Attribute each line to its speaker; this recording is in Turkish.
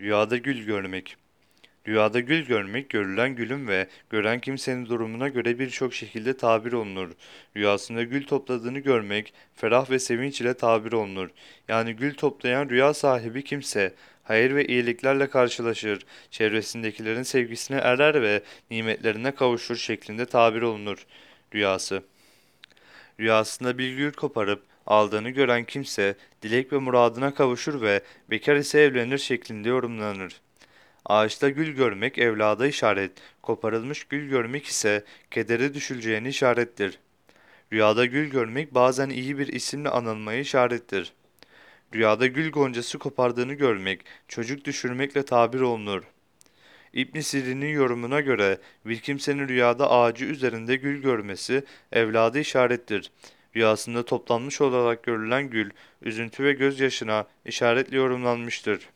Speaker 1: Rüyada gül görmek. Rüyada gül görmek, görülen gülün ve gören kimsenin durumuna göre birçok şekilde tabir olunur. Rüyasında gül topladığını görmek, ferah ve sevinç ile tabir olunur. Yani gül toplayan rüya sahibi kimse, hayır ve iyiliklerle karşılaşır, çevresindekilerin sevgisine erer ve nimetlerine kavuşur şeklinde tabir olunur. Rüyası Rüyasında bir gül koparıp aldığını gören kimse dilek ve muradına kavuşur ve bekar ise evlenir şeklinde yorumlanır. Ağaçta gül görmek evlada işaret, koparılmış gül görmek ise kedere düşüleceğini işarettir. Rüyada gül görmek bazen iyi bir isimle anılmayı işarettir. Rüyada gül goncası kopardığını görmek, çocuk düşürmekle tabir olunur. İbn Sirin'in yorumuna göre bir kimsenin rüyada ağacı üzerinde gül görmesi evladı işarettir. Rüyasında toplanmış olarak görülen gül, üzüntü ve gözyaşına işaretle yorumlanmıştır.